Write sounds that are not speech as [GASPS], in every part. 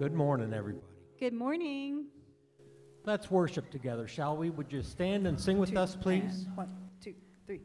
Good morning, everybody. Good morning. Let's worship together, shall we? Would you stand and sing with Two, us, please? and One, two, three,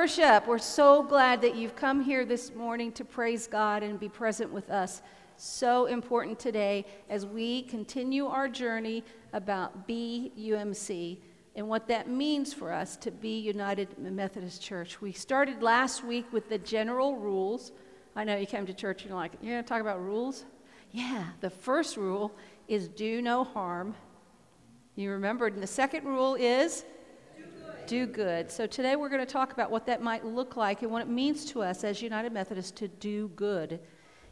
worship. We're so glad that you've come here this morning to praise God and be present with us. So important today as we continue our journey about BUMC and what that means for us to be United Methodist Church. We started last week with the general rules. I know you came to church and you're like, you're going to talk about rules? Yeah, the first rule is do no harm. You remembered, and the second rule is do good. So today we're going to talk about what that might look like and what it means to us as United Methodists to do good.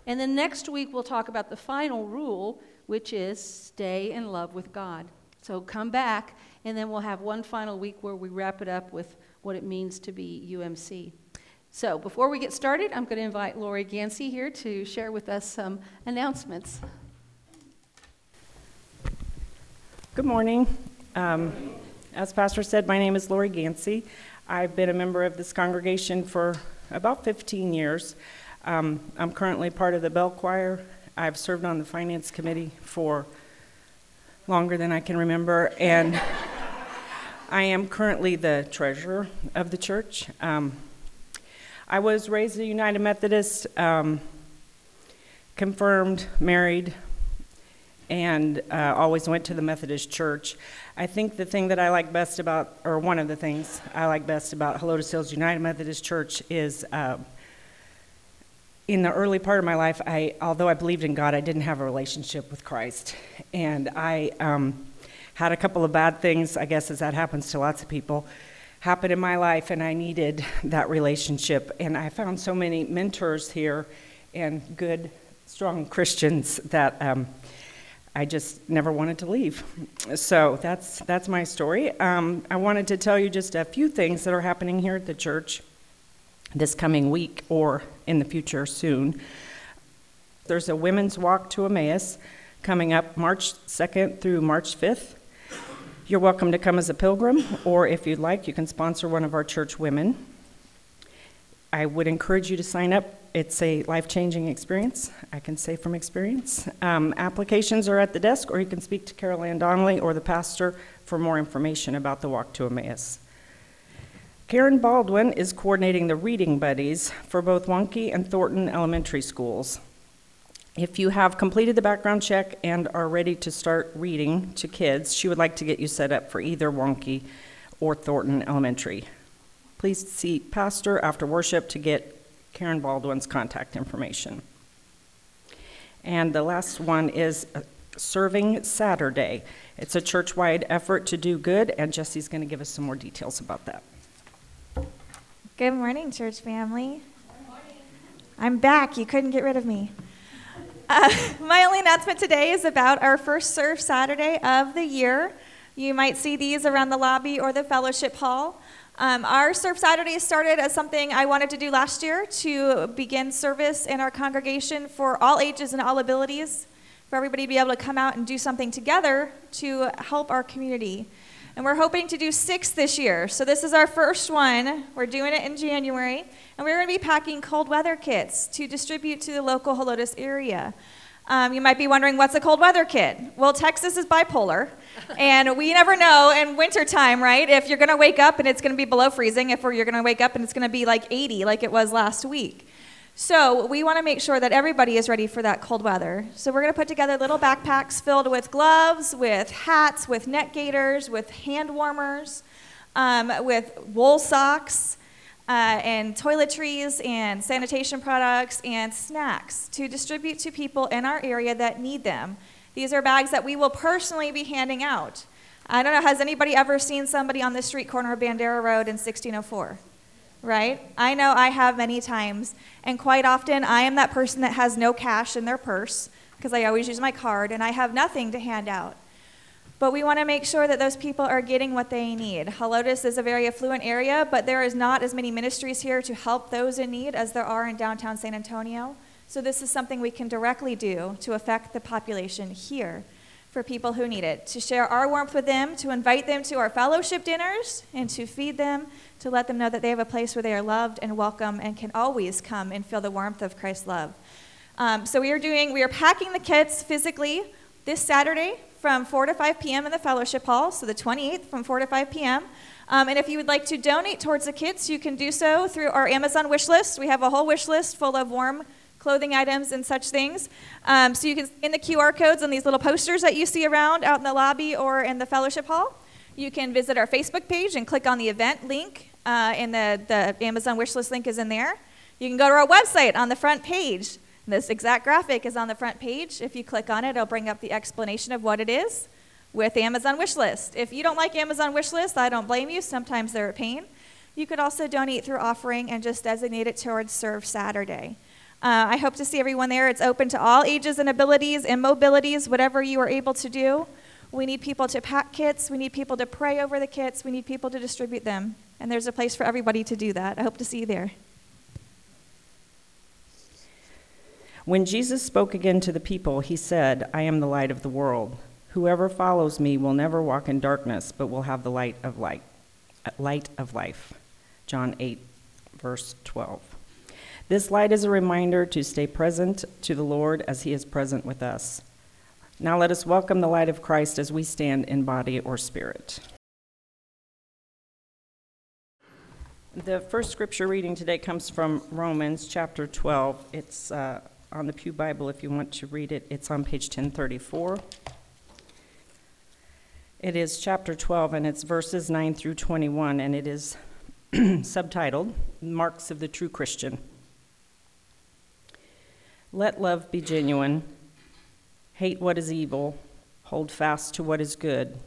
And then next week we'll talk about the final rule, which is stay in love with God. So come back, and then we'll have one final week where we wrap it up with what it means to be UMC. So before we get started, I'm going to invite Lori Gansey here to share with us some announcements. Good morning. Um, as Pastor said, my name is Lori Gansey. I've been a member of this congregation for about 15 years. Um, I'm currently part of the bell choir. I've served on the finance committee for longer than I can remember, and I am currently the treasurer of the church. Um, I was raised a United Methodist, um, confirmed, married, and uh, always went to the Methodist church. I think the thing that I like best about, or one of the things I like best about Helotes Hills United Methodist Church is uh, in the early part of my life, I, although I believed in God, I didn't have a relationship with Christ. And I um, had a couple of bad things, I guess, as that happens to lots of people. happen in my life, and I needed that relationship. And I found so many mentors here and good, strong Christians that um, I just never wanted to leave. So that's, that's my story. Um, I wanted to tell you just a few things that are happening here at the church this coming week or in the future soon. There's a women's walk to Emmaus coming up March 2nd through March 5th. You're welcome to come as a pilgrim, or if you'd like, you can sponsor one of our church women. I would encourage you to sign up. It's a life changing experience, I can say from experience. Um, applications are at the desk, or you can speak to Carol Ann Donnelly or the pastor for more information about the Walk to Emmaus. Karen Baldwin is coordinating the reading buddies for both Wanke and Thornton elementary schools. If you have completed the background check and are ready to start reading to kids, she would like to get you set up for either Wanke or Thornton Elementary. Please see Pastor after worship to get Karen Baldwin's contact information. And the last one is Serving Saturday. It's a church wide effort to do good, and Jesse's going to give us some more details about that. Good morning, church family. I'm back. You couldn't get rid of me. Uh, [LAUGHS] my only announcement today is about our first Serve Saturday of the year. You might see these around the lobby or the fellowship hall. Um, our Serve Saturday started as something I wanted to do last year to begin service in our congregation for all ages and all abilities, for everybody to be able to come out and do something together to help our community. And we're hoping to do six this year. So this is our first one. We're doing it in January. And we're going to be packing cold weather kits to distribute to the local Helotes area. Um, you might be wondering, what's a cold weather kit? Well, Texas is bipolar, and we never know in wintertime, right? If you're going to wake up and it's going to be below freezing, if you're going to wake up and it's going to be like 80, like it was last week. So we want to make sure that everybody is ready for that cold weather. So we're going to put together little backpacks filled with gloves, with hats, with neck gaiters, with hand warmers, um, with wool socks, uh, and toiletries and sanitation products and snacks to distribute to people in our area that need them. These are bags that we will personally be handing out. I don't know, has anybody ever seen somebody on the street corner of Bandera Road in 1604? right? I know I have many times. And quite often, I am that person that has no cash in their purse because I always use my card and I have nothing to hand out. But we want to make sure that those people are getting what they need. Helotes is a very affluent area, but there is not as many ministries here to help those in need as there are in downtown San Antonio. So this is something we can directly do to affect the population here for people who need it, to share our warmth with them, to invite them to our fellowship dinners, and to feed them, to let them know that they have a place where they are loved and welcome and can always come and feel the warmth of Christ's love. Um, so we are doing, we are packing the kits physically this Saturday from 4 to 5 p.m. in the fellowship hall, so the 28th from 4 to 5 p.m. Um, and if you would like to donate towards the kits, you can do so through our Amazon wish list. We have a whole wish list full of warm clothing items and such things. Um, so you can in the QR codes on these little posters that you see around out in the lobby or in the fellowship hall. You can visit our Facebook page and click on the event link, uh, and the, the Amazon wishlist link is in there. You can go to our website on the front page. This exact graphic is on the front page. If you click on it, it'll bring up the explanation of what it is with Amazon wishlist. If you don't like Amazon wishlist, I don't blame you. Sometimes they're a pain. You could also donate through offering and just designate it towards Serve Saturday. Uh, I hope to see everyone there. It's open to all ages and abilities and mobilities, whatever you are able to do. We need people to pack kits. We need people to pray over the kits. We need people to distribute them. And there's a place for everybody to do that. I hope to see you there. When Jesus spoke again to the people, he said, I am the light of the world. Whoever follows me will never walk in darkness, but will have the light of light, light of life. John 8, verse 12. This light is a reminder to stay present to the Lord as He is present with us. Now let us welcome the light of Christ as we stand in body or spirit. The first scripture reading today comes from Romans chapter 12. It's uh, on the Pew Bible if you want to read it. It's on page 1034. It is chapter 12 and it's verses 9 through 21, and it is [CLEARS THROAT] subtitled Marks of the True Christian. Let love be genuine. Hate what is evil. Hold fast to what is good.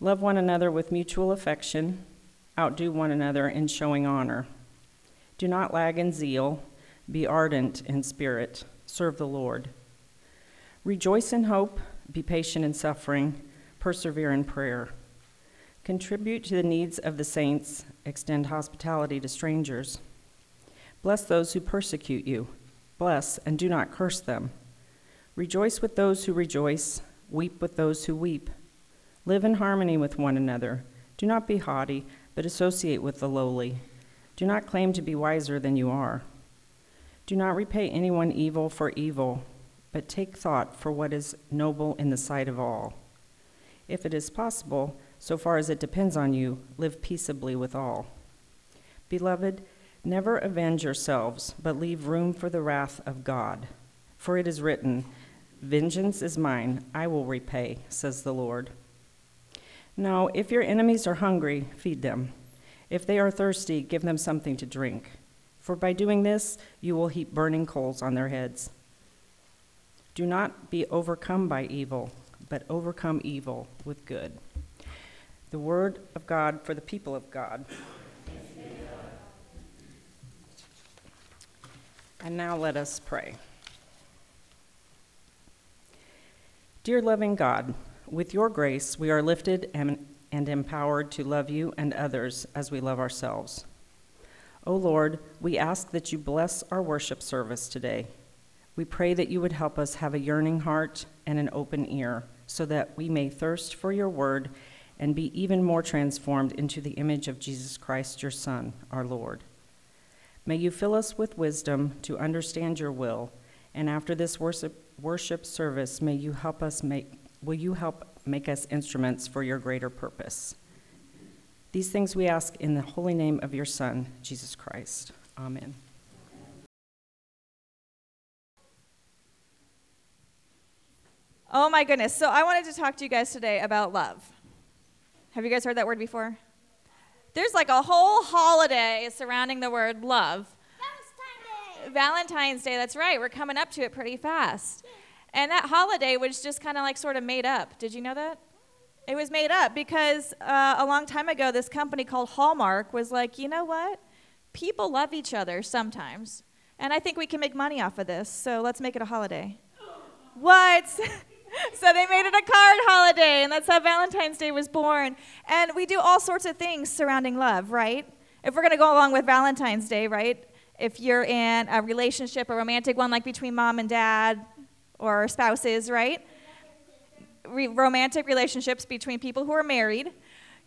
Love one another with mutual affection. outdo one another in showing honor. Do not lag in zeal, be ardent in spirit, serve the Lord. Rejoice in hope, be patient in suffering, persevere in prayer. Contribute to the needs of the saints, extend hospitality to strangers. Bless those who persecute you, bless and do not curse them. Rejoice with those who rejoice, weep with those who weep. Live in harmony with one another. Do not be haughty, but associate with the lowly. Do not claim to be wiser than you are. Do not repay anyone evil for evil, but take thought for what is noble in the sight of all. If it is possible, so far as it depends on you, live peaceably with all. Beloved, never avenge yourselves, but leave room for the wrath of God. For it is written, Vengeance is mine, I will repay, says the Lord. Now, if your enemies are hungry, feed them. If they are thirsty, give them something to drink. For by doing this, you will heap burning coals on their heads. Do not be overcome by evil, but overcome evil with good. The word of God for the people of God. And now let us pray. Dear loving God, with your grace, we are lifted and, and, empowered to love you and others as we love ourselves. O Lord, we ask that you bless our worship service today. We pray that you would help us have a yearning heart and an open ear so that we may thirst for your word and be even more transformed into the image of Jesus Christ, your Son, our Lord. May you fill us with wisdom to understand your will, and after this worship, worship service, may you help us make will you help make us instruments for your greater purpose? These things we ask in the holy name of your Son, Jesus Christ. Amen. Oh my goodness. So I wanted to talk to you guys today about love. Have you guys heard that word before? There's like a whole holiday surrounding the word love. Valentine's Day. Valentine's Day, that's right. We're coming up to it pretty fast. And that holiday was just kind of like sort of made up. Did you know that? It was made up because uh, a long time ago, this company called Hallmark was like, you know what? People love each other sometimes. And I think we can make money off of this, so let's make it a holiday. [GASPS] what? [LAUGHS] so they made it a card holiday, and that's how Valentine's Day was born. And we do all sorts of things surrounding love, right? If we're going to go along with Valentine's Day, right? If you're in a relationship, a romantic one like between mom and dad or spouses, right? Re- romantic relationships between people who are married.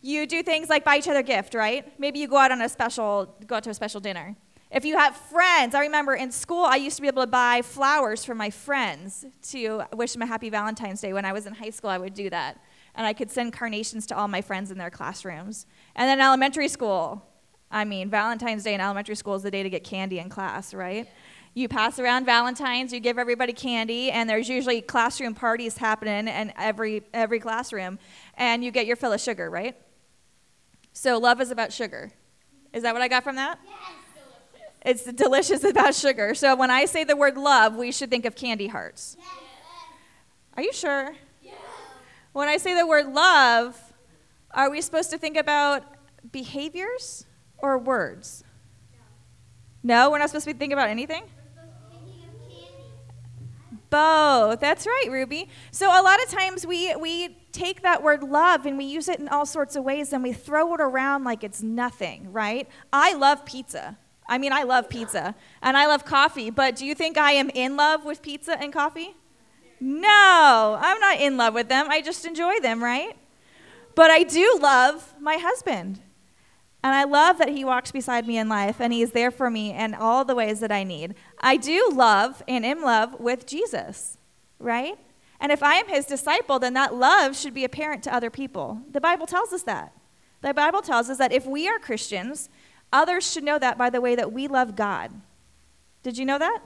You do things like buy each other a gift, right? Maybe you go out on a special, go out to a special dinner. If you have friends, I remember in school I used to be able to buy flowers for my friends to wish them a happy Valentine's Day. When I was in high school, I would do that. And I could send carnations to all my friends in their classrooms. And then elementary school, I mean, Valentine's Day in elementary school is the day to get candy in class, right? You pass around Valentine's, you give everybody candy, and there's usually classroom parties happening in every, every classroom, and you get your fill of sugar, right? So love is about sugar. Is that what I got from that? Yes. It's delicious about sugar. So when I say the word love, we should think of candy hearts. Yes. Are you sure? Yes. When I say the word love, are we supposed to think about behaviors or words? No, we're not supposed to be thinking about anything? Both. That's right, Ruby. So a lot of times we we take that word love and we use it in all sorts of ways and we throw it around like it's nothing, right? I love pizza. I mean, I love pizza and I love coffee, but do you think I am in love with pizza and coffee? No, I'm not in love with them. I just enjoy them, right? But I do love my husband. And I love that he walks beside me in life and he's there for me in all the ways that I need. I do love and am love with Jesus, right? And if I am his disciple, then that love should be apparent to other people. The Bible tells us that. The Bible tells us that if we are Christians, others should know that by the way that we love God. Did you know that?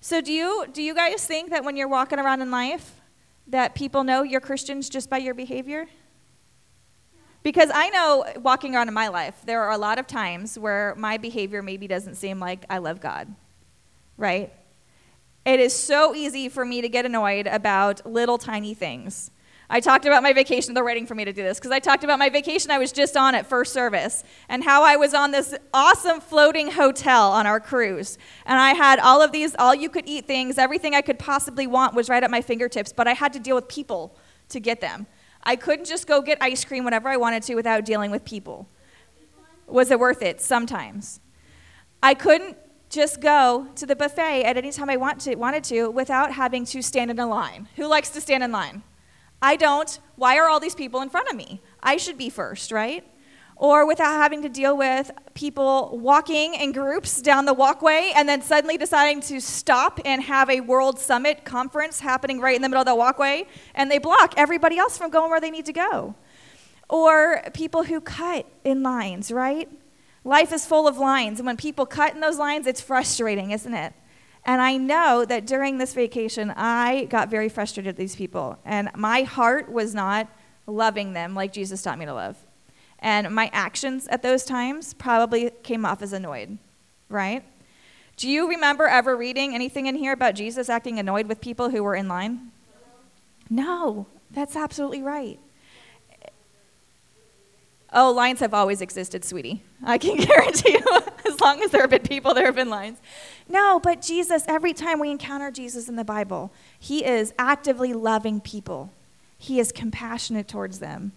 So do you do you guys think that when you're walking around in life that people know you're Christians just by your behavior? Because I know walking around in my life, there are a lot of times where my behavior maybe doesn't seem like I love God, right? It is so easy for me to get annoyed about little tiny things. I talked about my vacation. They're waiting for me to do this because I talked about my vacation I was just on at first service and how I was on this awesome floating hotel on our cruise. And I had all of these all you could eat things. Everything I could possibly want was right at my fingertips, but I had to deal with people to get them. I couldn't just go get ice cream whenever I wanted to without dealing with people. Was it worth it? Sometimes. I couldn't just go to the buffet at any time I want to, wanted to without having to stand in a line. Who likes to stand in line? I don't. Why are all these people in front of me? I should be first, right? Or without having to deal with people walking in groups down the walkway and then suddenly deciding to stop and have a world summit conference happening right in the middle of the walkway and they block everybody else from going where they need to go. Or people who cut in lines, right? Life is full of lines, and when people cut in those lines, it's frustrating, isn't it? And I know that during this vacation, I got very frustrated with these people. And my heart was not loving them like Jesus taught me to love. And my actions at those times probably came off as annoyed, right? Do you remember ever reading anything in here about Jesus acting annoyed with people who were in line? No, that's absolutely right. Oh, lines have always existed, sweetie. I can [LAUGHS] guarantee you, as long as there have been people, there have been lines. No, but Jesus, every time we encounter Jesus in the Bible, he is actively loving people. He is compassionate towards them.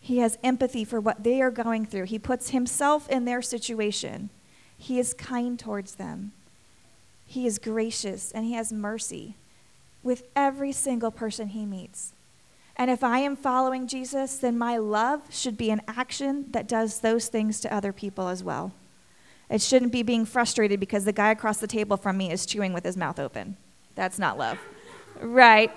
He has empathy for what they are going through. He puts himself in their situation. He is kind towards them. He is gracious and he has mercy with every single person he meets. And if I am following Jesus, then my love should be an action that does those things to other people as well. It shouldn't be being frustrated because the guy across the table from me is chewing with his mouth open. That's not love. Right?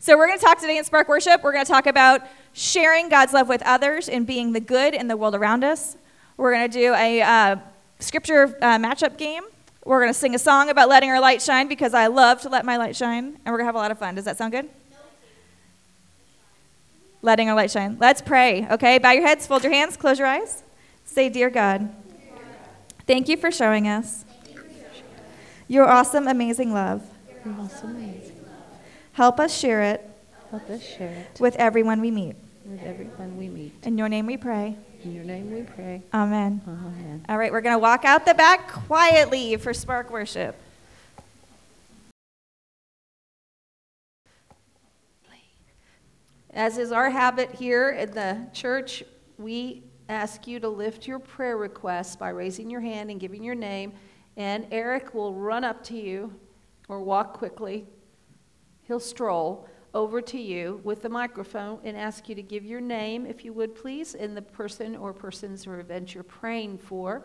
So, we're going to talk today in Spark Worship. We're going to talk about sharing God's love with others and being the good in the world around us. We're going to do a uh, scripture uh, matchup game. We're going to sing a song about letting our light shine because I love to let my light shine. And we're going to have a lot of fun. Does that sound good? Letting our light shine. Let's pray, okay? Bow your heads, fold your hands, close your eyes. Say, Dear God, thank you for showing us your awesome, amazing love. Help us share it Help us share it with everyone we meet. with everyone we meet. In your name we pray. In your name we pray. Amen. Amen. All right, we're going to walk out the back quietly for Spark Worship. As is our habit here in the church, we ask you to lift your prayer requests by raising your hand and giving your name, and Eric will run up to you or walk quickly. He'll stroll over to you with the microphone and ask you to give your name, if you would please, and the person or persons or event you're praying for.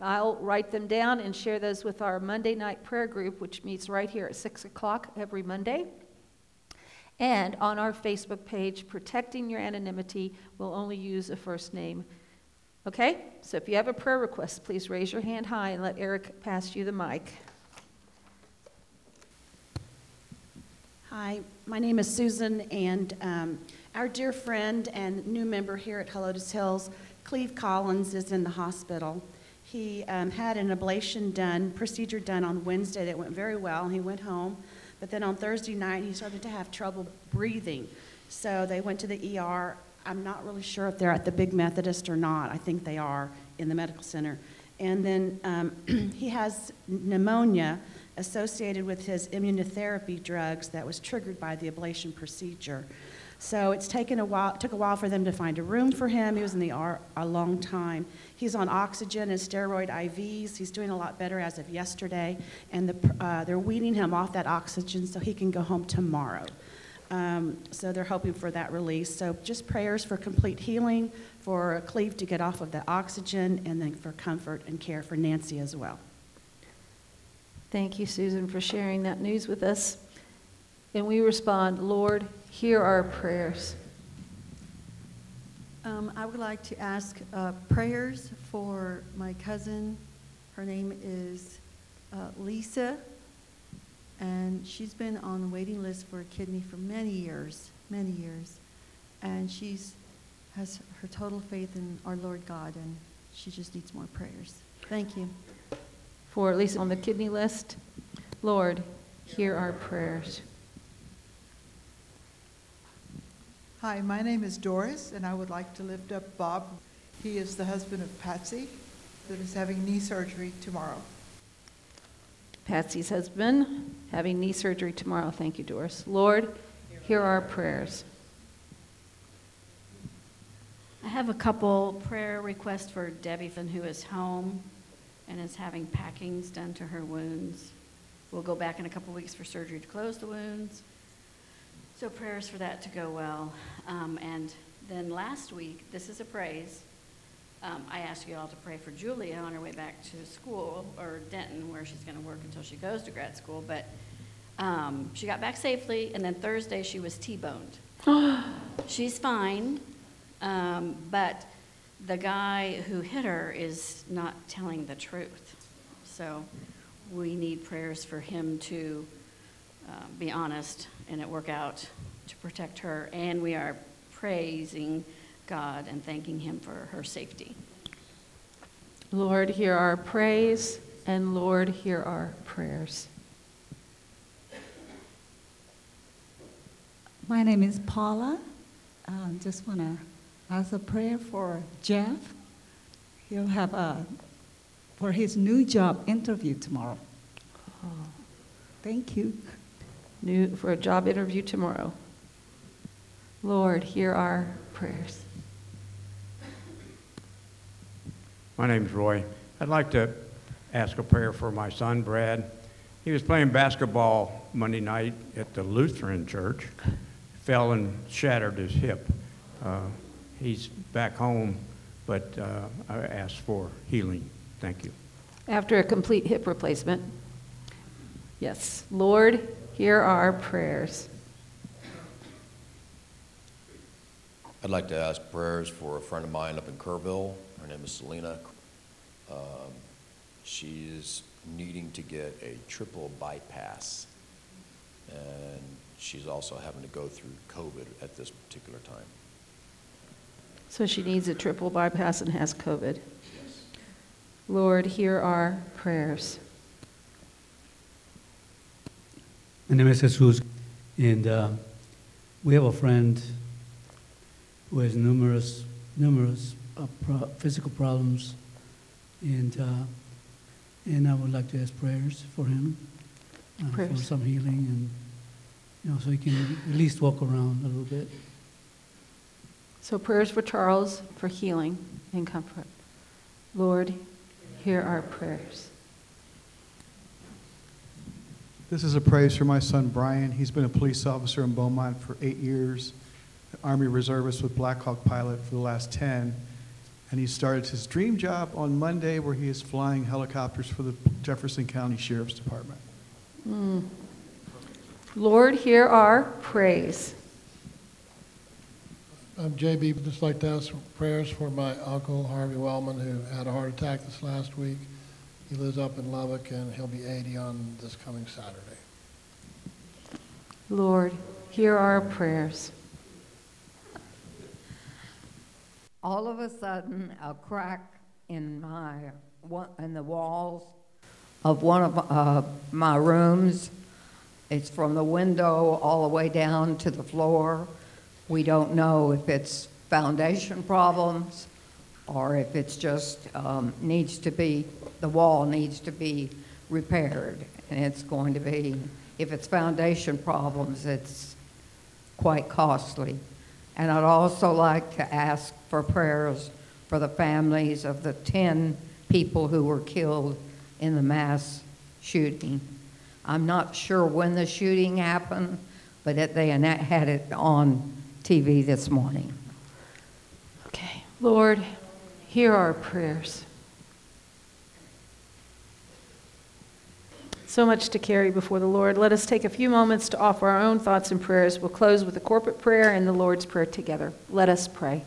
I'll write them down and share those with our Monday night prayer group, which meets right here at 6 o'clock every Monday. And on our Facebook page, Protecting Your Anonymity, we'll only use a first name. Okay? So if you have a prayer request, please raise your hand high and let Eric pass you the mic. Hi, my name is Susan, and um, our dear friend and new member here at Helotes Hills, Cleve Collins, is in the hospital. He um, had an ablation done, procedure done on Wednesday that went very well. He went home, but then on Thursday night he started to have trouble breathing. So they went to the ER. I'm not really sure if they're at the Big Methodist or not. I think they are in the medical center. And then um, [CLEARS THROAT] he has pneumonia associated with his immunotherapy drugs that was triggered by the ablation procedure. So it's taken a while, took a while for them to find a room for him. He was in the ER a long time. He's on oxygen and steroid IVs. He's doing a lot better as of yesterday, and the, uh, they're weaning him off that oxygen so he can go home tomorrow. Um, so they're hoping for that release. So just prayers for complete healing, for Cleve to get off of the oxygen, and then for comfort and care for Nancy as well. Thank you, Susan, for sharing that news with us. And we respond, Lord, hear our prayers. Um, I would like to ask uh, prayers for my cousin. Her name is uh, Lisa, and she's been on the waiting list for a kidney for many years, many years. And she's has her total faith in our Lord God, and she just needs more prayers. Thank you. For Lisa on the kidney list, Lord, hear our prayers. Hi, my name is Doris, and I would like to lift up Bob. He is the husband of Patsy that is having knee surgery tomorrow. Patsy's husband having knee surgery tomorrow. Thank you, Doris. Lord, hear our prayers. I have a couple prayer requests for Debbie, who is home and is having packings done to her wounds. We'll go back in a couple weeks for surgery to close the wounds. So prayers for that to go well. Um, and then last week, this is a praise. Um, I asked you all to pray for Julia on her way back to school or Denton, where she's going to work until she goes to grad school. But um, she got back safely, and then Thursday she was T-boned. [GASPS] she's fine, um, but the guy who hit her is not telling the truth. So we need prayers for him to uh, be honest and it work out to protect her. And we are praising God and thanking Him for her safety. Lord, hear our praise, and Lord, hear our prayers. My name is Paula. Uh, just want to ask a prayer for Jeff. He'll have a for his new job interview tomorrow. Oh. Thank you. New for a job interview tomorrow. Lord, hear our prayers. My name's Roy. I'd like to ask a prayer for my son, Brad. He was playing basketball Monday night at the Lutheran church, fell and shattered his hip. Uh, he's back home, but uh, I asked for healing. Thank you. After a complete hip replacement. Yes. Lord, hear our prayers. I'd like to ask prayers for a friend of mine up in Kerrville. Her name is Selena. Um, she is needing to get a triple bypass, and she's also having to go through COVID at this particular time. So she needs a triple bypass and has COVID. Lord, hear our prayers. My name is Jesus, and uh, we have a friend who has numerous, numerous uh, pro- physical problems, and uh, and I would like to ask prayers for him, uh, for Prayers. some healing, and you know, so he can at least walk around a little bit. So prayers for Charles for healing and comfort. Lord, hear our prayers. This is a praise for my son Brian. He's been a police officer in Beaumont for eight years, an Army reservist with Black Hawk Pilot for the last 10. And he started his dream job on Monday where he is flying helicopters for the Jefferson County Sheriff's Department. Hmm. Lord, hear our praise. I'm JB, would just like to ask prayers for my uncle Harvey Wellman, who had a heart attack this last week. He lives up in Lubbock, and he'll be 80 on this coming Saturday. Lord, hear our prayers. all of a sudden, a crack in my one- in the walls of one of uh, my rooms. It's from the window all the way down to the floor. We don't know if it's foundation problems or if it's just um, needs to be the wall needs to be repaired, and it's going to be if it's foundation problems, it's quite costly. And I'd also like to ask for prayers for the families of the 10 people who were killed in the mass shooting. I'm not sure when the shooting happened, but it, they had it on TV this morning. Okay. Lord, hear our prayers. So much to carry before the Lord. Let us take a few moments to offer our own thoughts and prayers. We'll close with a corporate prayer and the Lord's Prayer together. Let us pray.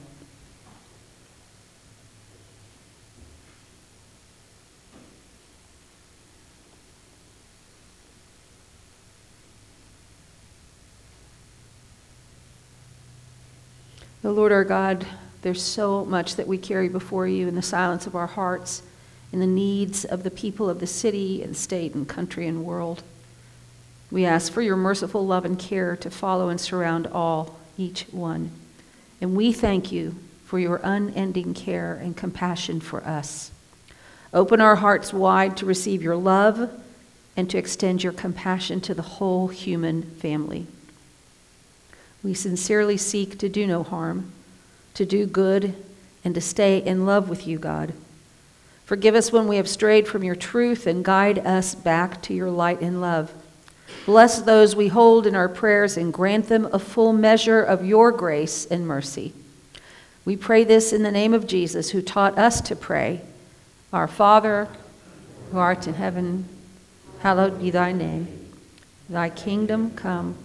The Lord our God, there's so much that we carry before you in the silence of our hearts, in the needs of the people of the city and state and country and world. We ask for your merciful love and care to follow and surround all, each one. And we thank you for your unending care and compassion for us. Open our hearts wide to receive your love and to extend your compassion to the whole human family. We sincerely seek to do no harm, to do good, and to stay in love with you, God. Forgive us when we have strayed from your truth and guide us back to your light and love. Bless those we hold in our prayers and grant them a full measure of your grace and mercy. We pray this in the name of Jesus, who taught us to pray Our Father, who art in heaven, hallowed be thy name. Thy kingdom come,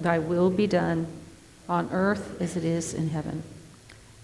thy will be done, on earth as it is in heaven.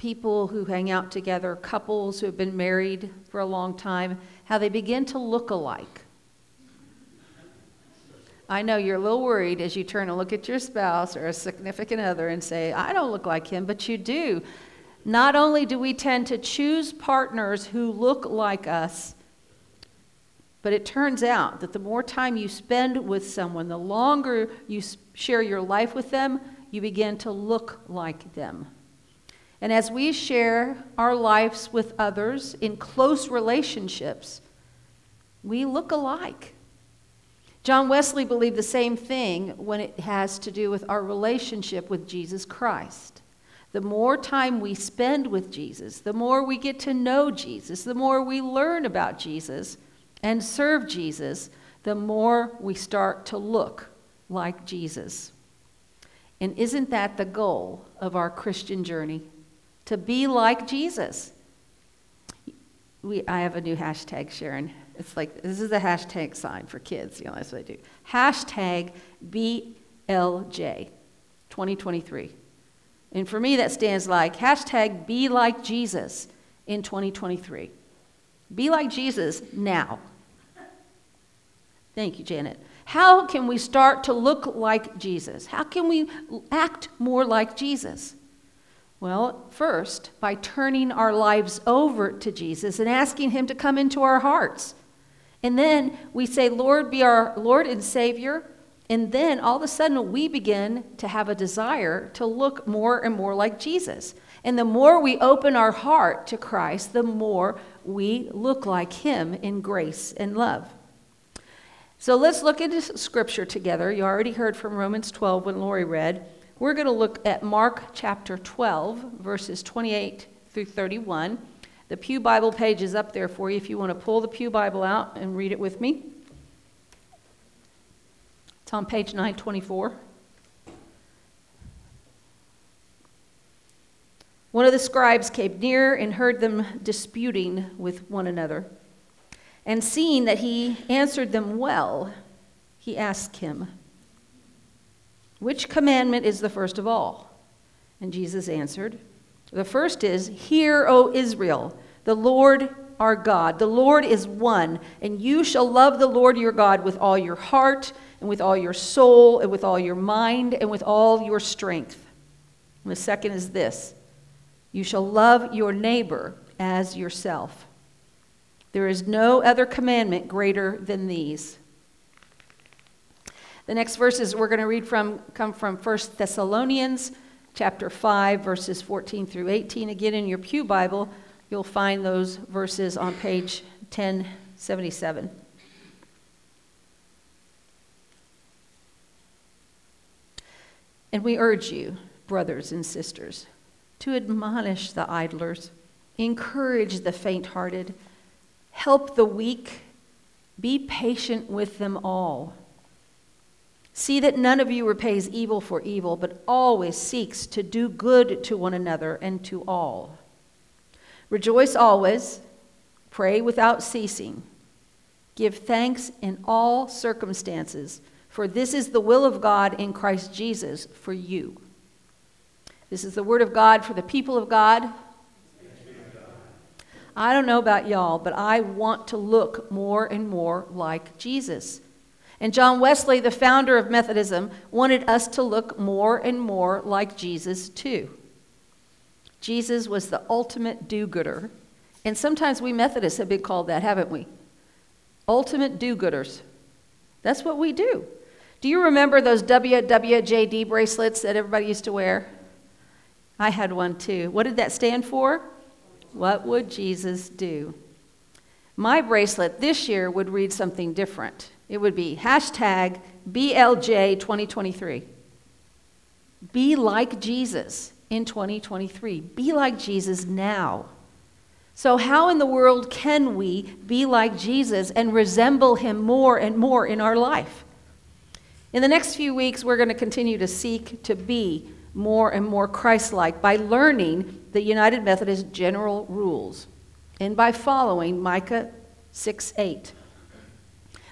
people who hang out together, couples who have been married for a long time, how they begin to look alike. I know you're a little worried as you turn and look at your spouse or a significant other and say, I don't look like him, but you do. Not only do we tend to choose partners who look like us, but it turns out that the more time you spend with someone, the longer you share your life with them, you begin to look like them. And as we share our lives with others in close relationships, we look alike. John Wesley believed the same thing when it has to do with our relationship with Jesus Christ. The more time we spend with Jesus, the more we get to know Jesus, the more we learn about Jesus and serve Jesus, the more we start to look like Jesus. And isn't that the goal of our Christian journey? To be like Jesus. We, I have a new hashtag, Sharon. It's like, this is the hashtag sign for kids. You know, that's what I do. Hashtag BLJ 2023. And for me, that stands like hashtag be like Jesus in 2023. Be like Jesus now. Thank you, Janet. How can we start to look like Jesus? How can we act more like Jesus? Well, first, by turning our lives over to Jesus and asking Him to come into our hearts. And then we say, Lord, be our Lord and Savior. And then all of a sudden, we begin to have a desire to look more and more like Jesus. And the more we open our heart to Christ, the more we look like Him in grace and love. So let's look into Scripture together. You already heard from Romans 12 when Lori read. We're going to look at Mark chapter 12, verses 28 through 31. The Pew Bible page is up there for you if you want to pull the Pew Bible out and read it with me. It's on page 924. One of the scribes came near and heard them disputing with one another. And seeing that he answered them well, he asked him, Which commandment is the first of all? And Jesus answered, the first is, Hear, O Israel, the Lord our God. The Lord is one, and you shall love the Lord your God with all your heart, and with all your soul, and with all your mind, and with all your strength. And the second is this You shall love your neighbor as yourself. There is no other commandment greater than these. The next verses we're going to read from come from 1 Thessalonians chapter 5, verses 14 through 18. Again, in your Pew Bible, you'll find those verses on page 1077. And we urge you, brothers and sisters, to admonish the idlers, encourage the faint hearted, help the weak, be patient with them all. See that none of you repays evil for evil, but always seeks to do good to one another and to all. Rejoice always, pray without ceasing, give thanks in all circumstances, for this is the will of God in Christ Jesus for you. This is the word of God for the people of God. I don't know about y'all, but I want to look more and more like Jesus. And John Wesley, the founder of Methodism, wanted us to look more and more like Jesus too. Jesus was the ultimate do gooder. And sometimes we Methodists have been called that, haven't we? Ultimate do gooders. That's what we do. Do you remember those WWJD bracelets that everybody used to wear? I had one too. What did that stand for? What would Jesus do? My bracelet this year would read something different. It would be hashtag BLJ 2023. Be like Jesus in 2023. Be like Jesus now. So, how in the world can we be like Jesus and resemble him more and more in our life? In the next few weeks, we're going to continue to seek to be more and more Christ like by learning the United Methodist general rules and by following Micah 6 8.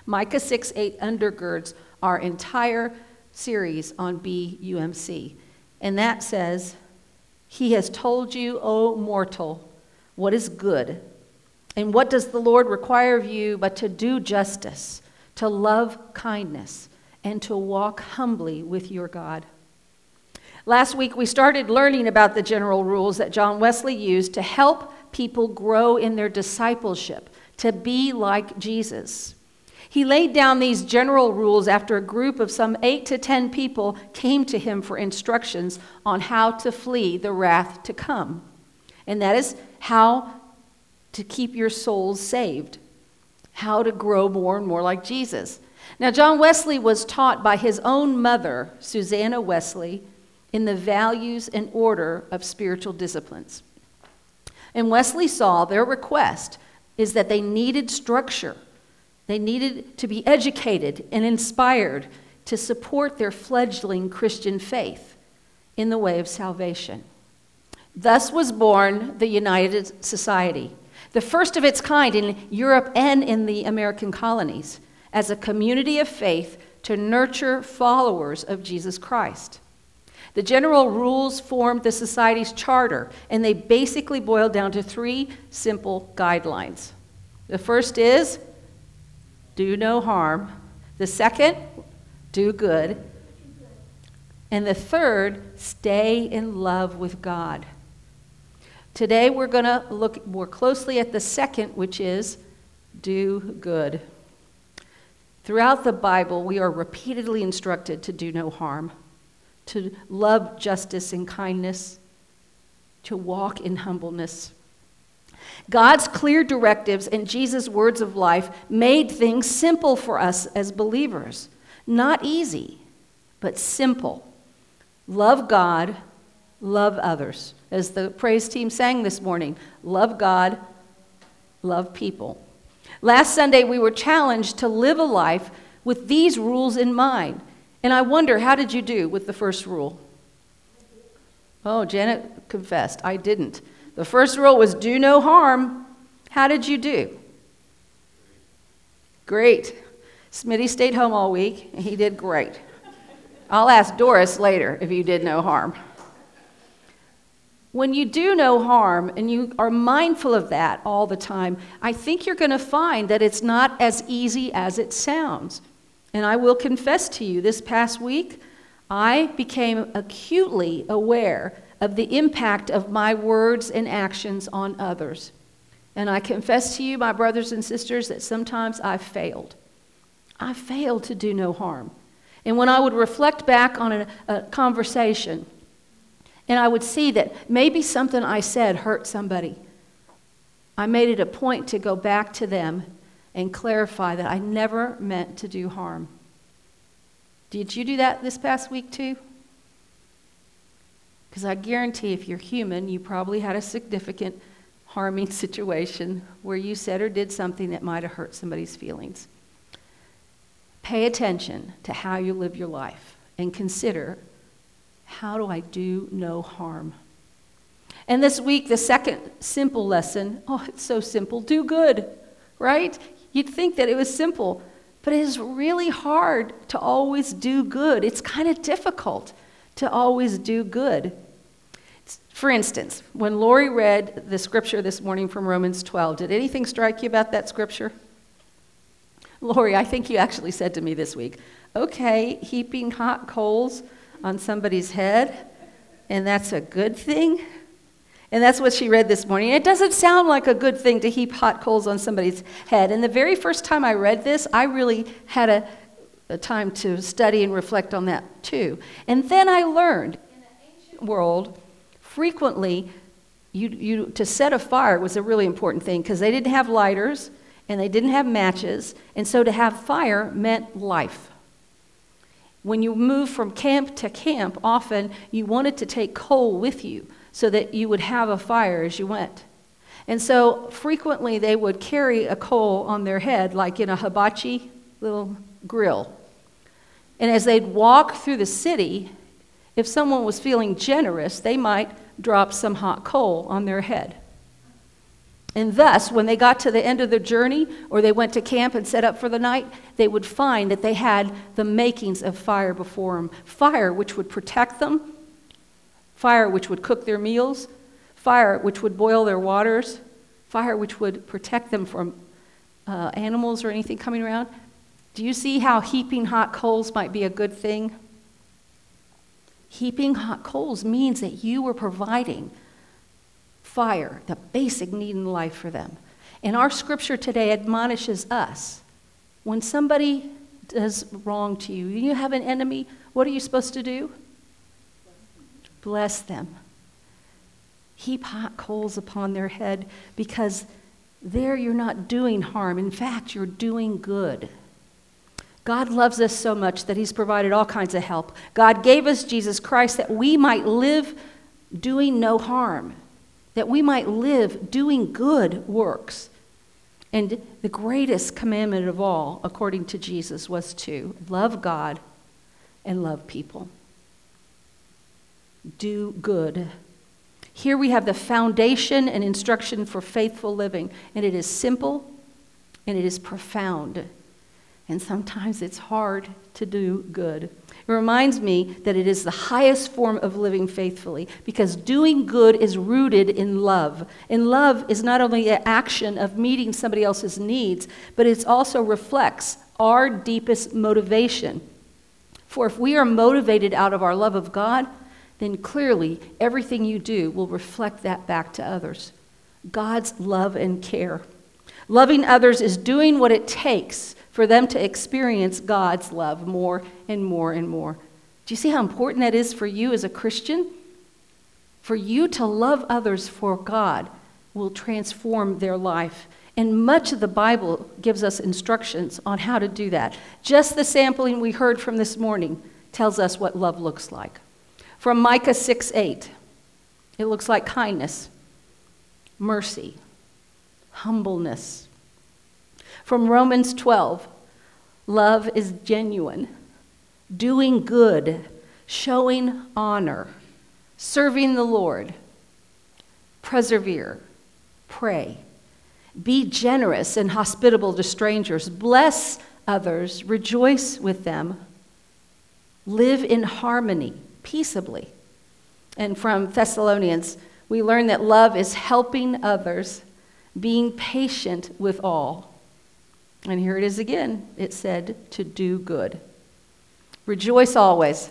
Micah 6 8 undergirds our entire series on BUMC. And that says, He has told you, O mortal, what is good. And what does the Lord require of you but to do justice, to love kindness, and to walk humbly with your God? Last week, we started learning about the general rules that John Wesley used to help people grow in their discipleship, to be like Jesus. He laid down these general rules after a group of some eight to ten people came to him for instructions on how to flee the wrath to come. And that is how to keep your souls saved, how to grow more and more like Jesus. Now, John Wesley was taught by his own mother, Susanna Wesley, in the values and order of spiritual disciplines. And Wesley saw their request is that they needed structure. They needed to be educated and inspired to support their fledgling Christian faith in the way of salvation. Thus was born the United Society, the first of its kind in Europe and in the American colonies, as a community of faith to nurture followers of Jesus Christ. The general rules formed the society's charter, and they basically boiled down to three simple guidelines. The first is do no harm, the second, do good, and the third, stay in love with God. Today we're going to look more closely at the second, which is do good. Throughout the Bible, we are repeatedly instructed to do no harm to love justice and kindness, to walk in humbleness. God's clear directives and Jesus' words of life made things simple for us as believers. Not easy, but simple. Love God, love others. As the praise team sang this morning, love God, love people. Last Sunday, we were challenged to live a life with these rules in mind and I wonder, how did you do with the first rule? Oh, Janet confessed, I didn't. The first rule was do no harm. How did you do? Great. Smitty stayed home all week, and he did great. I'll ask Doris later if you did no harm. When you do no harm and you are mindful of that all the time, I think you're going to find that it's not as easy as it sounds. And I will confess to you, this past week, I became acutely aware of the impact of my words and actions on others. And I confess to you, my brothers and sisters, that sometimes I've failed. I failed to do no harm. And when I would reflect back on a, a conversation, and I would see that maybe something I said hurt somebody, I made it a point to go back to them and clarify that I never meant to do harm. Did you do that this past week too? Because I guarantee if you're human, you probably had a significant harming [LAUGHS] situation where you said or did something that might have hurt somebody's feelings. Pay attention to how you live your life and consider how do I do no harm? And this week, the second simple lesson oh, it's so simple do good, right? You'd think that it was simple, but it is really hard to always do good. It's kind of difficult to always do good. For instance, when Lori read the scripture this morning from Romans 12, did anything strike you about that scripture? Lori, I think you actually said to me this week, okay, heaping hot coals on somebody's head, and that's a good thing? And that's what she read this morning. It doesn't sound like a good thing to heap hot coals on somebody's head. And the very first time I read this, I really had a, a time to study and reflect on that too. And then I learned in the ancient world, frequently, you, you, to set a fire was a really important thing because they didn't have lighters and they didn't have matches. And so to have fire meant life. When you move from camp to camp, often you wanted to take coal with you so that you would have a fire as you went. And so frequently they would carry a coal on their head, like in a hibachi little grill. And as they'd walk through the city, if someone was feeling generous, they might drop some hot coal on their head. And thus, when they got to the end of their journey or they went to camp and set up for the night, they would find that they had the makings of fire before them fire which would protect them fire which would cook their meals, fire which would boil their waters, fire which would protect them from uh, animals or anything coming around. Do you see how heaping hot coals might be a good thing? Heaping hot coals means that you were providing fire, the basic need in life for them. And our scripture today admonishes us when somebody does wrong to you, you have an enemy, what are you supposed to do? Bless them. Heap hot coals upon their head because there you're not doing harm. In fact, you're doing good. God loves us so much that He's provided all kinds of help. God gave us Jesus Christ that we might live doing no harm, that we might live doing good works. And the greatest commandment of all, according to Jesus, was to love God and love people do good. Here we have the foundation and instruction for faithful living, and it is simple and it is profound. And sometimes it's hard to do good. It reminds me that it is the highest form of living faithfully because doing good is rooted in love. And love is not only the action of meeting somebody else's needs, but it also reflects our deepest motivation. For if we are motivated out of our love of God, then clearly everything you do will reflect that back to others. God's love and care. Loving others is doing what it takes for them to experience God's love more and more and more. Do you see how important that is for you as a Christian? For you to love others for God will transform their life. And much of the Bible gives us instructions on how to do that. Just the sampling we heard from this morning tells us what love looks like. From Micah 6 8, it looks like kindness, mercy, humbleness. From Romans 12, love is genuine, doing good, showing honor, serving the Lord, persevere, pray, be generous and hospitable to strangers, bless others, rejoice with them, live in harmony peaceably. And from Thessalonians, we learn that love is helping others, being patient with all. And here it is again it said to do good. Rejoice always.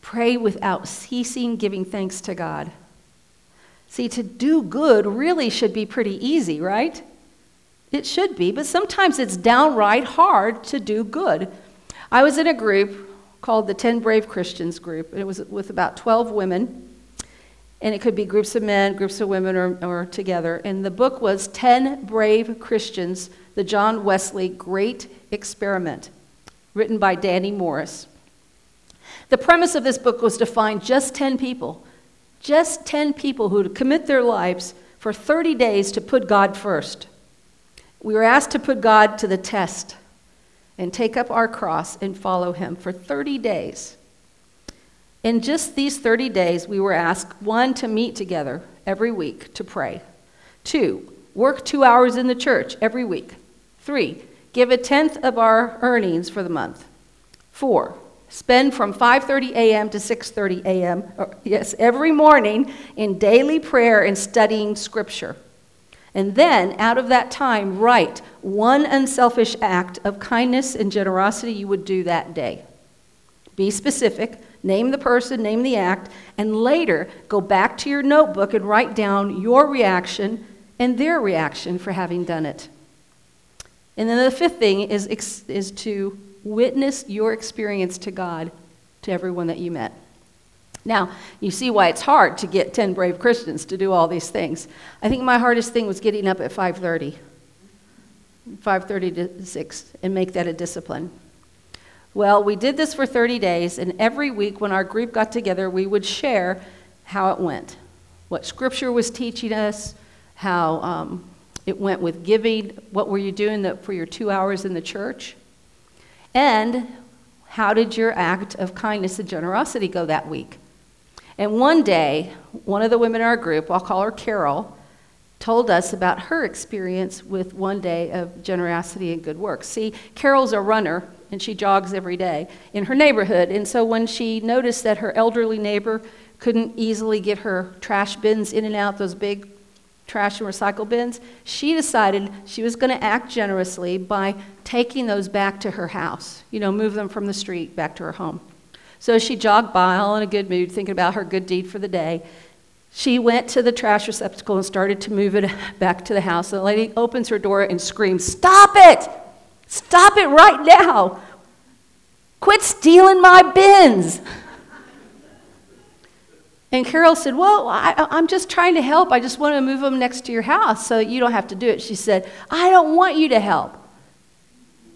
Pray without ceasing, giving thanks to God. See, to do good really should be pretty easy, right? It should be, but sometimes it's downright hard to do good. I was in a group called the 10 Brave Christians group. and It was with about 12 women. And it could be groups of men, groups of women, or, or together. And the book was 10 Brave Christians, the John Wesley Great Experiment, written by Danny Morris. The premise of this book was to find just 10 people, just 10 people who would commit their lives for 30 days to put God first. We were asked to put God to the test and take up our cross and follow him for 30 days. In just these 30 days, we were asked one, to meet together every week to pray, two, work two hours in the church every week, three, give a tenth of our earnings for the month, four, Spend from 5:30 a.m. to 6:30 a.m. or- Yes, every morning in daily prayer and studying scripture. And then, out of that time, write one unselfish act of kindness and generosity you would do that day. Be specific, name the person, name the act, and later go back to your notebook and write down your reaction and their reaction for having done it. And then the fifth thing is, is to witness your experience to God to everyone that you met. Now, you see why it's hard to get 10 brave Christians to do all these things. I think my hardest thing was getting up at 5:30. 5:30 to 6 and make that a discipline. Well, we did this for 30 days and every week when our group got together, we would share how it went. What scripture was teaching us, how um, it went with giving, what were you doing the, for your 2 hours in the church? And how did your act of kindness and generosity go that week? And one day, one of the women in our group, I'll call her Carol, told us about her experience with one day of generosity and good works. See, Carol's a runner and she jogs every day in her neighborhood. And so when she noticed that her elderly neighbor couldn't easily get her trash bins in and out, those big trash and recycle bins, she decided she was going to act generously by taking those back to her house, you know, move them from the street back to her home. So she jogged by, all in a good mood, thinking about her good deed for the day. She went to the trash receptacle and started to move it [LAUGHS] back to the house. The lady opens her door and screams, Stop it! Stop it right now! Quit stealing my bins! And Carol said, Well, I, I'm just trying to help. I just want to move them next to your house so you don't have to do it. She said, I don't want you to help.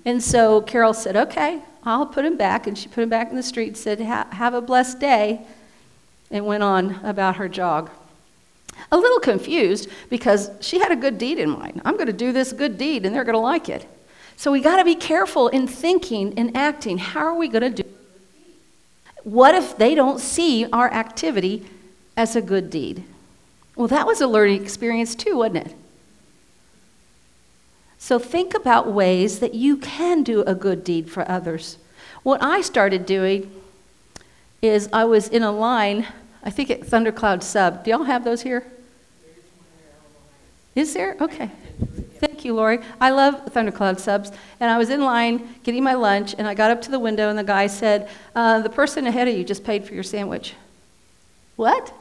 And so Carol said, Okay, I'll put them back. And she put them back in the street and said, Have a blessed day, and went on about her jog. A little confused because she had a good deed in mind. I'm going to do this good deed and they're going to like it. So we got to be careful in thinking and acting. How are we going to do what if they don't see our activity as a good deed? Well, that was a learning experience too, wasn't it? So think about ways that you can do a good deed for others. What I started doing is I was in a line, I think at Thundercloud Sub. Do y'all have those here? Is there? Okay. Thank you, Lori. I love Thundercloud subs. And I was in line getting my lunch, and I got up to the window, and the guy said, uh, "The person ahead of you just paid for your sandwich." What?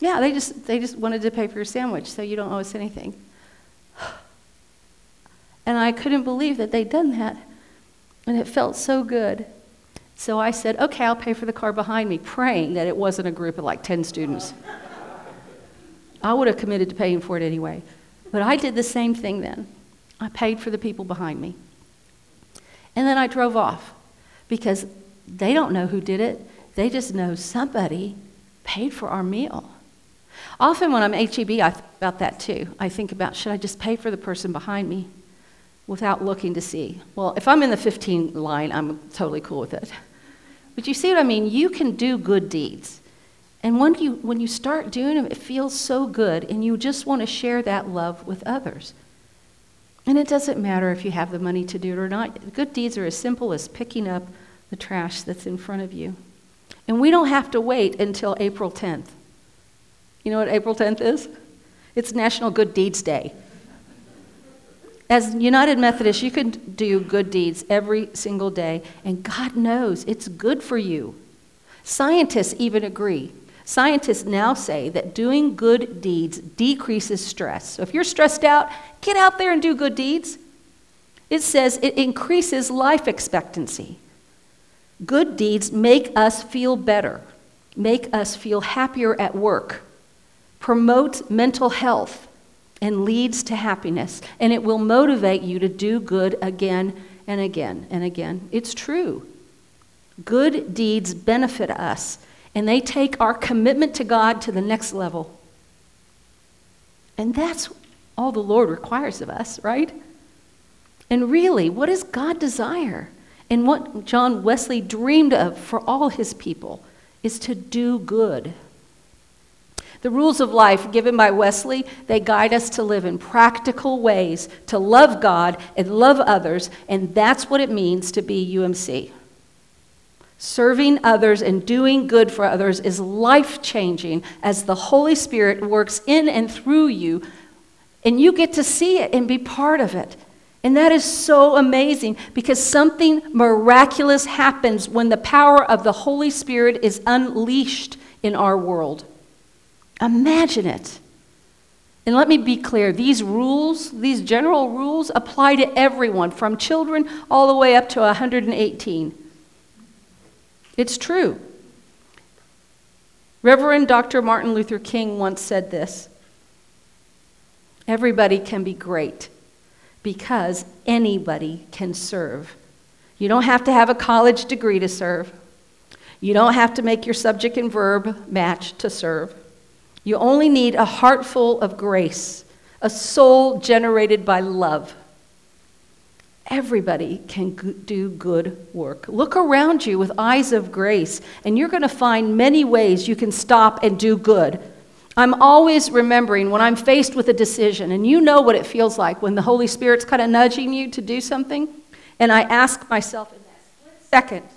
Yeah, they just they just wanted to pay for your sandwich, so you don't owe us anything. [SIGHS] And I couldn't believe that they'd done that, and it felt so good. So I said, "Okay, I'll pay for the car behind me," praying that it wasn't a group of like ten students. I would have committed to paying for it anyway. But I did the same thing then. I paid for the people behind me. And then I drove off because they don't know who did it. They just know somebody paid for our meal. Often when I'm HEB, I think about that too. I think about should I just pay for the person behind me without looking to see? Well, if I'm in the 15 line, I'm totally cool with it. But you see what I mean? You can do good deeds. And when you, when you start doing them, it feels so good, and you just want to share that love with others. And it doesn't matter if you have the money to do it or not. Good deeds are as simple as picking up the trash that's in front of you. And we don't have to wait until April 10th. You know what April 10th is? It's National Good Deeds Day. As United Methodist, you can do good deeds every single day, and God knows it's good for you. Scientists even agree Scientists now say that doing good deeds decreases stress. So if you're stressed out, get out there and do good deeds. It says it increases life expectancy. Good deeds make us feel better, make us feel happier at work, promote mental health, and leads to happiness. And it will motivate you to do good again and again and again. It's true. Good deeds benefit us and they take our commitment to God to the next level. And that's all the Lord requires of us, right? And really, what does God desire? And what John Wesley dreamed of for all his people is to do good. The rules of life given by Wesley, they guide us to live in practical ways, to love God and love others, and that's what it means to be UMC. Serving others and doing good for others is life changing as the Holy Spirit works in and through you, and you get to see it and be part of it. And that is so amazing because something miraculous happens when the power of the Holy Spirit is unleashed in our world. Imagine it. And let me be clear these rules, these general rules, apply to everyone, from children all the way up to 118. It's true. Reverend Dr. Martin Luther King once said this Everybody can be great because anybody can serve. You don't have to have a college degree to serve. You don't have to make your subject and verb match to serve. You only need a heart full of grace, a soul generated by love. Everybody can do good work. Look around you with eyes of grace, and you're going to find many ways you can stop and do good. I'm always remembering when I'm faced with a decision, and you know what it feels like when the Holy Spirit's kind of nudging you to do something, and I ask myself in that split second,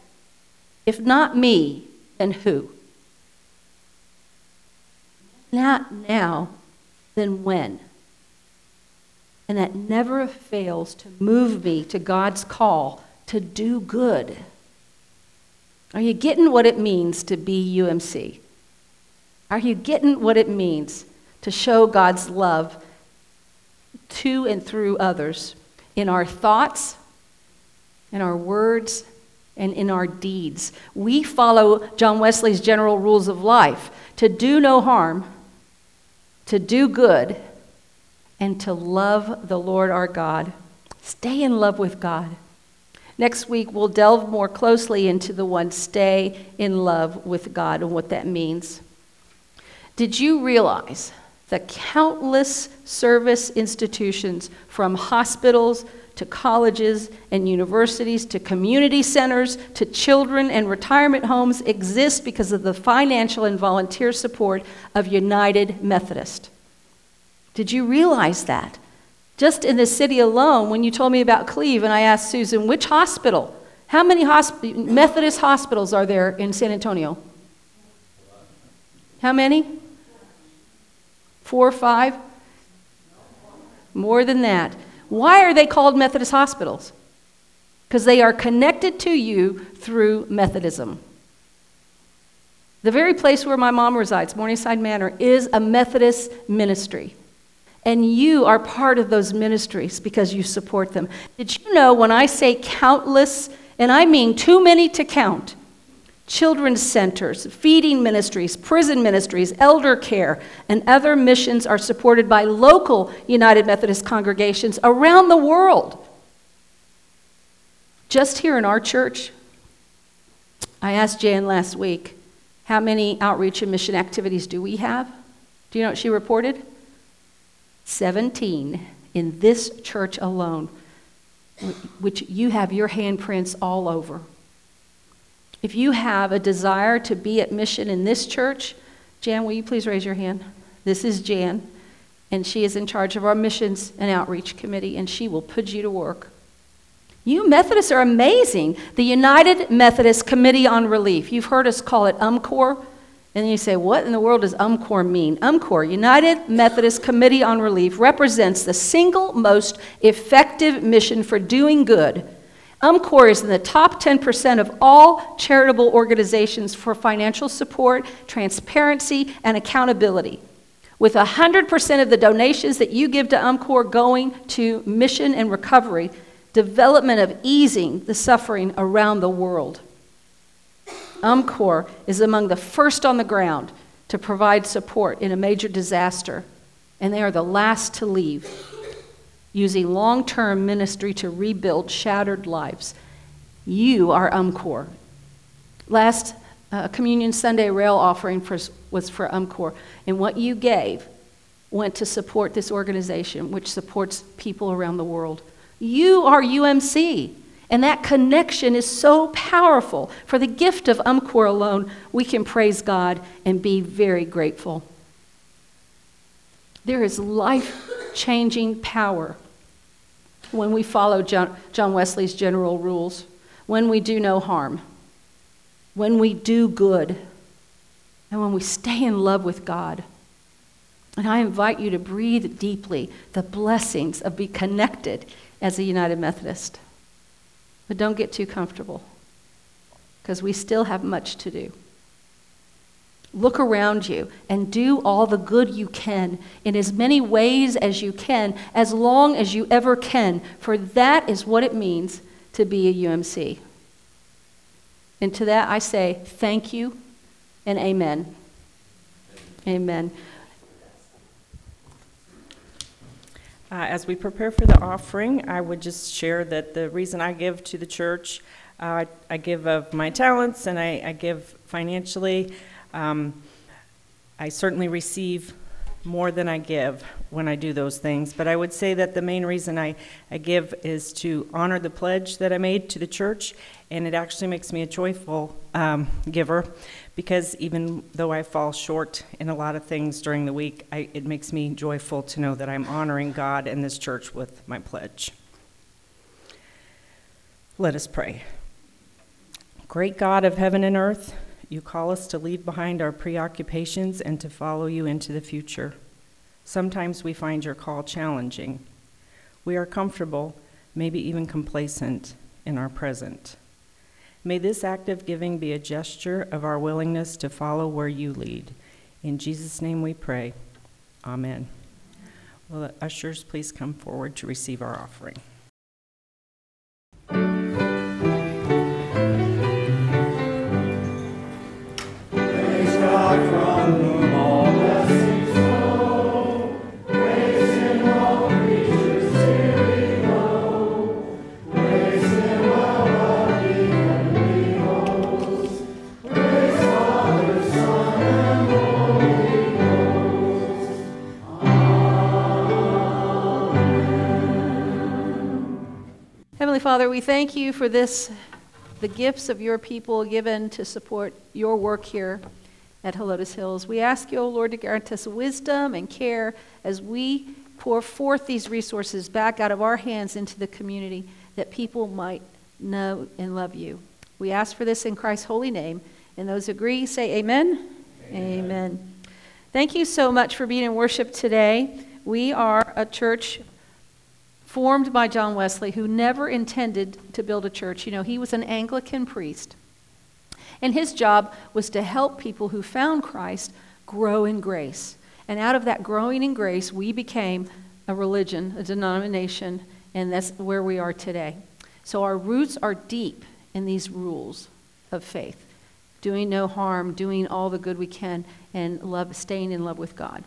if not me, then who? Not now, then when? And that never fails to move me to God's call to do good. Are you getting what it means to be UMC? Are you getting what it means to show God's love to and through others in our thoughts, in our words, and in our deeds? We follow John Wesley's general rules of life to do no harm, to do good, and to love the Lord our God. Stay in love with God. Next week, we'll delve more closely into the one stay in love with God and what that means. Did you realize that countless service institutions, from hospitals to colleges and universities to community centers to children and retirement homes, exist because of the financial and volunteer support of United Methodist? Did you realize that? Just in the city alone, when you told me about Cleve, and I asked Susan, which hospital? How many hosp- Methodist hospitals are there in San Antonio? How many? Four or five? More than that. Why are they called Methodist hospitals? Because they are connected to you through Methodism. The very place where my mom resides, Morningside Manor, is a Methodist ministry. And you are part of those ministries because you support them. Did you know when I say countless, and I mean too many to count, children's centers, feeding ministries, prison ministries, elder care, and other missions are supported by local United Methodist congregations around the world. Just here in our church, I asked Jan last week, how many outreach and mission activities do we have? Do you know what she reported? 17 in this church alone, which you have your handprints all over. If you have a desire to be at mission in this church, Jan, will you please raise your hand? This is Jan, and she is in charge of our missions and outreach committee, and she will put you to work. You Methodists are amazing. The United Methodist Committee on Relief, you've heard us call it UMCOR. And you say, what in the world does UMCOR mean? UMCOR, United Methodist Committee on Relief, represents the single most effective mission for doing good UMCOR is in the top 10% of all charitable organizations for financial support, transparency, and accountability. With 100% of the donations that you give to UMCOR going to mission and recovery, development of easing the suffering around the world. UMCOR is among the first on the ground to provide support in a major disaster, and they are the last to leave using long term ministry to rebuild shattered lives. You are UMCOR. Last uh, Communion Sunday rail offering for, was for UMCOR, and what you gave went to support this organization, which supports people around the world. You are UMC, and that connection is so powerful. For the gift of UMCOR alone, we can praise God and be very grateful. There is life changing power when we follow John, John Wesley's general rules, when we do no harm. when we do good and when we stay in love with God. And I invite you to breathe deeply the blessings of being connected as a United Methodist. But don't get too comfortable because we still have much to do. Look around you and do all the good you can in as many ways as you can, as long as you ever can, for that is what it means to be a UMC. And to that I say thank you and amen. Amen. Uh, as we prepare for the offering, I would just share that the reason I give to the church, uh, I give of my talents and I, I give financially. Um, I certainly receive more than I give when I do those things. But I would say that the main reason I, I give is to honor the pledge that I made to the church, and it actually makes me a joyful um, giver because even though I fall short in a lot of things during the week, I, it makes me joyful to know that I'm honoring God and this church with my pledge. Let us pray. Great God of heaven and earth, you call us to leave behind our preoccupations and to follow you into the future. Sometimes we find your call challenging. We are comfortable, maybe even complacent, in our present. May this act of giving be a gesture of our willingness to follow where you lead. In Jesus' name we pray. Amen. Will the ushers please come forward to receive our offering? Father, we thank you for this, the gifts of your people given to support your work here at Helotes Hills. We ask you, O Lord, to grant us wisdom and care as we pour forth these resources back out of our hands into the community that people might know and love you. We ask for this in Christ's holy name. And those who agree say amen. Amen. amen. Thank you so much for being in worship today. We are a church formed by John Wesley, who never intended to build a church. You know, he was an Anglican priest. And his job was to help people who found Christ grow in grace. And out of that growing in grace, we became a religion, a denomination, and that's where we are today. So our roots are deep in these rules of faith doing no harm, doing all the good we can, and love, staying in love with God.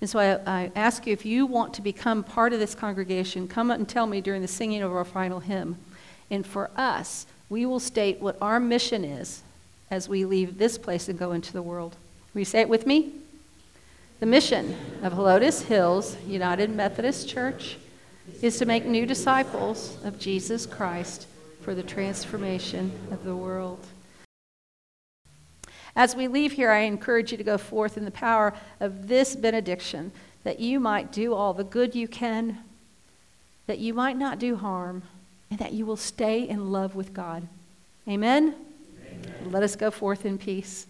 And so I, I, ask you if you want to become part of this congregation, come up and tell me during the singing of our final hymn. And for us, we will state what our mission is as we leave this place and go into the world. Will you say it with me? The mission of Helotes Hills United Methodist Church is to make new disciples of Jesus Christ for the transformation of the world. As we leave here, I encourage you to go forth in the power of this benediction that you might do all the good you can, that you might not do harm, and that you will stay in love with God. Amen? Amen. Let us go forth in peace.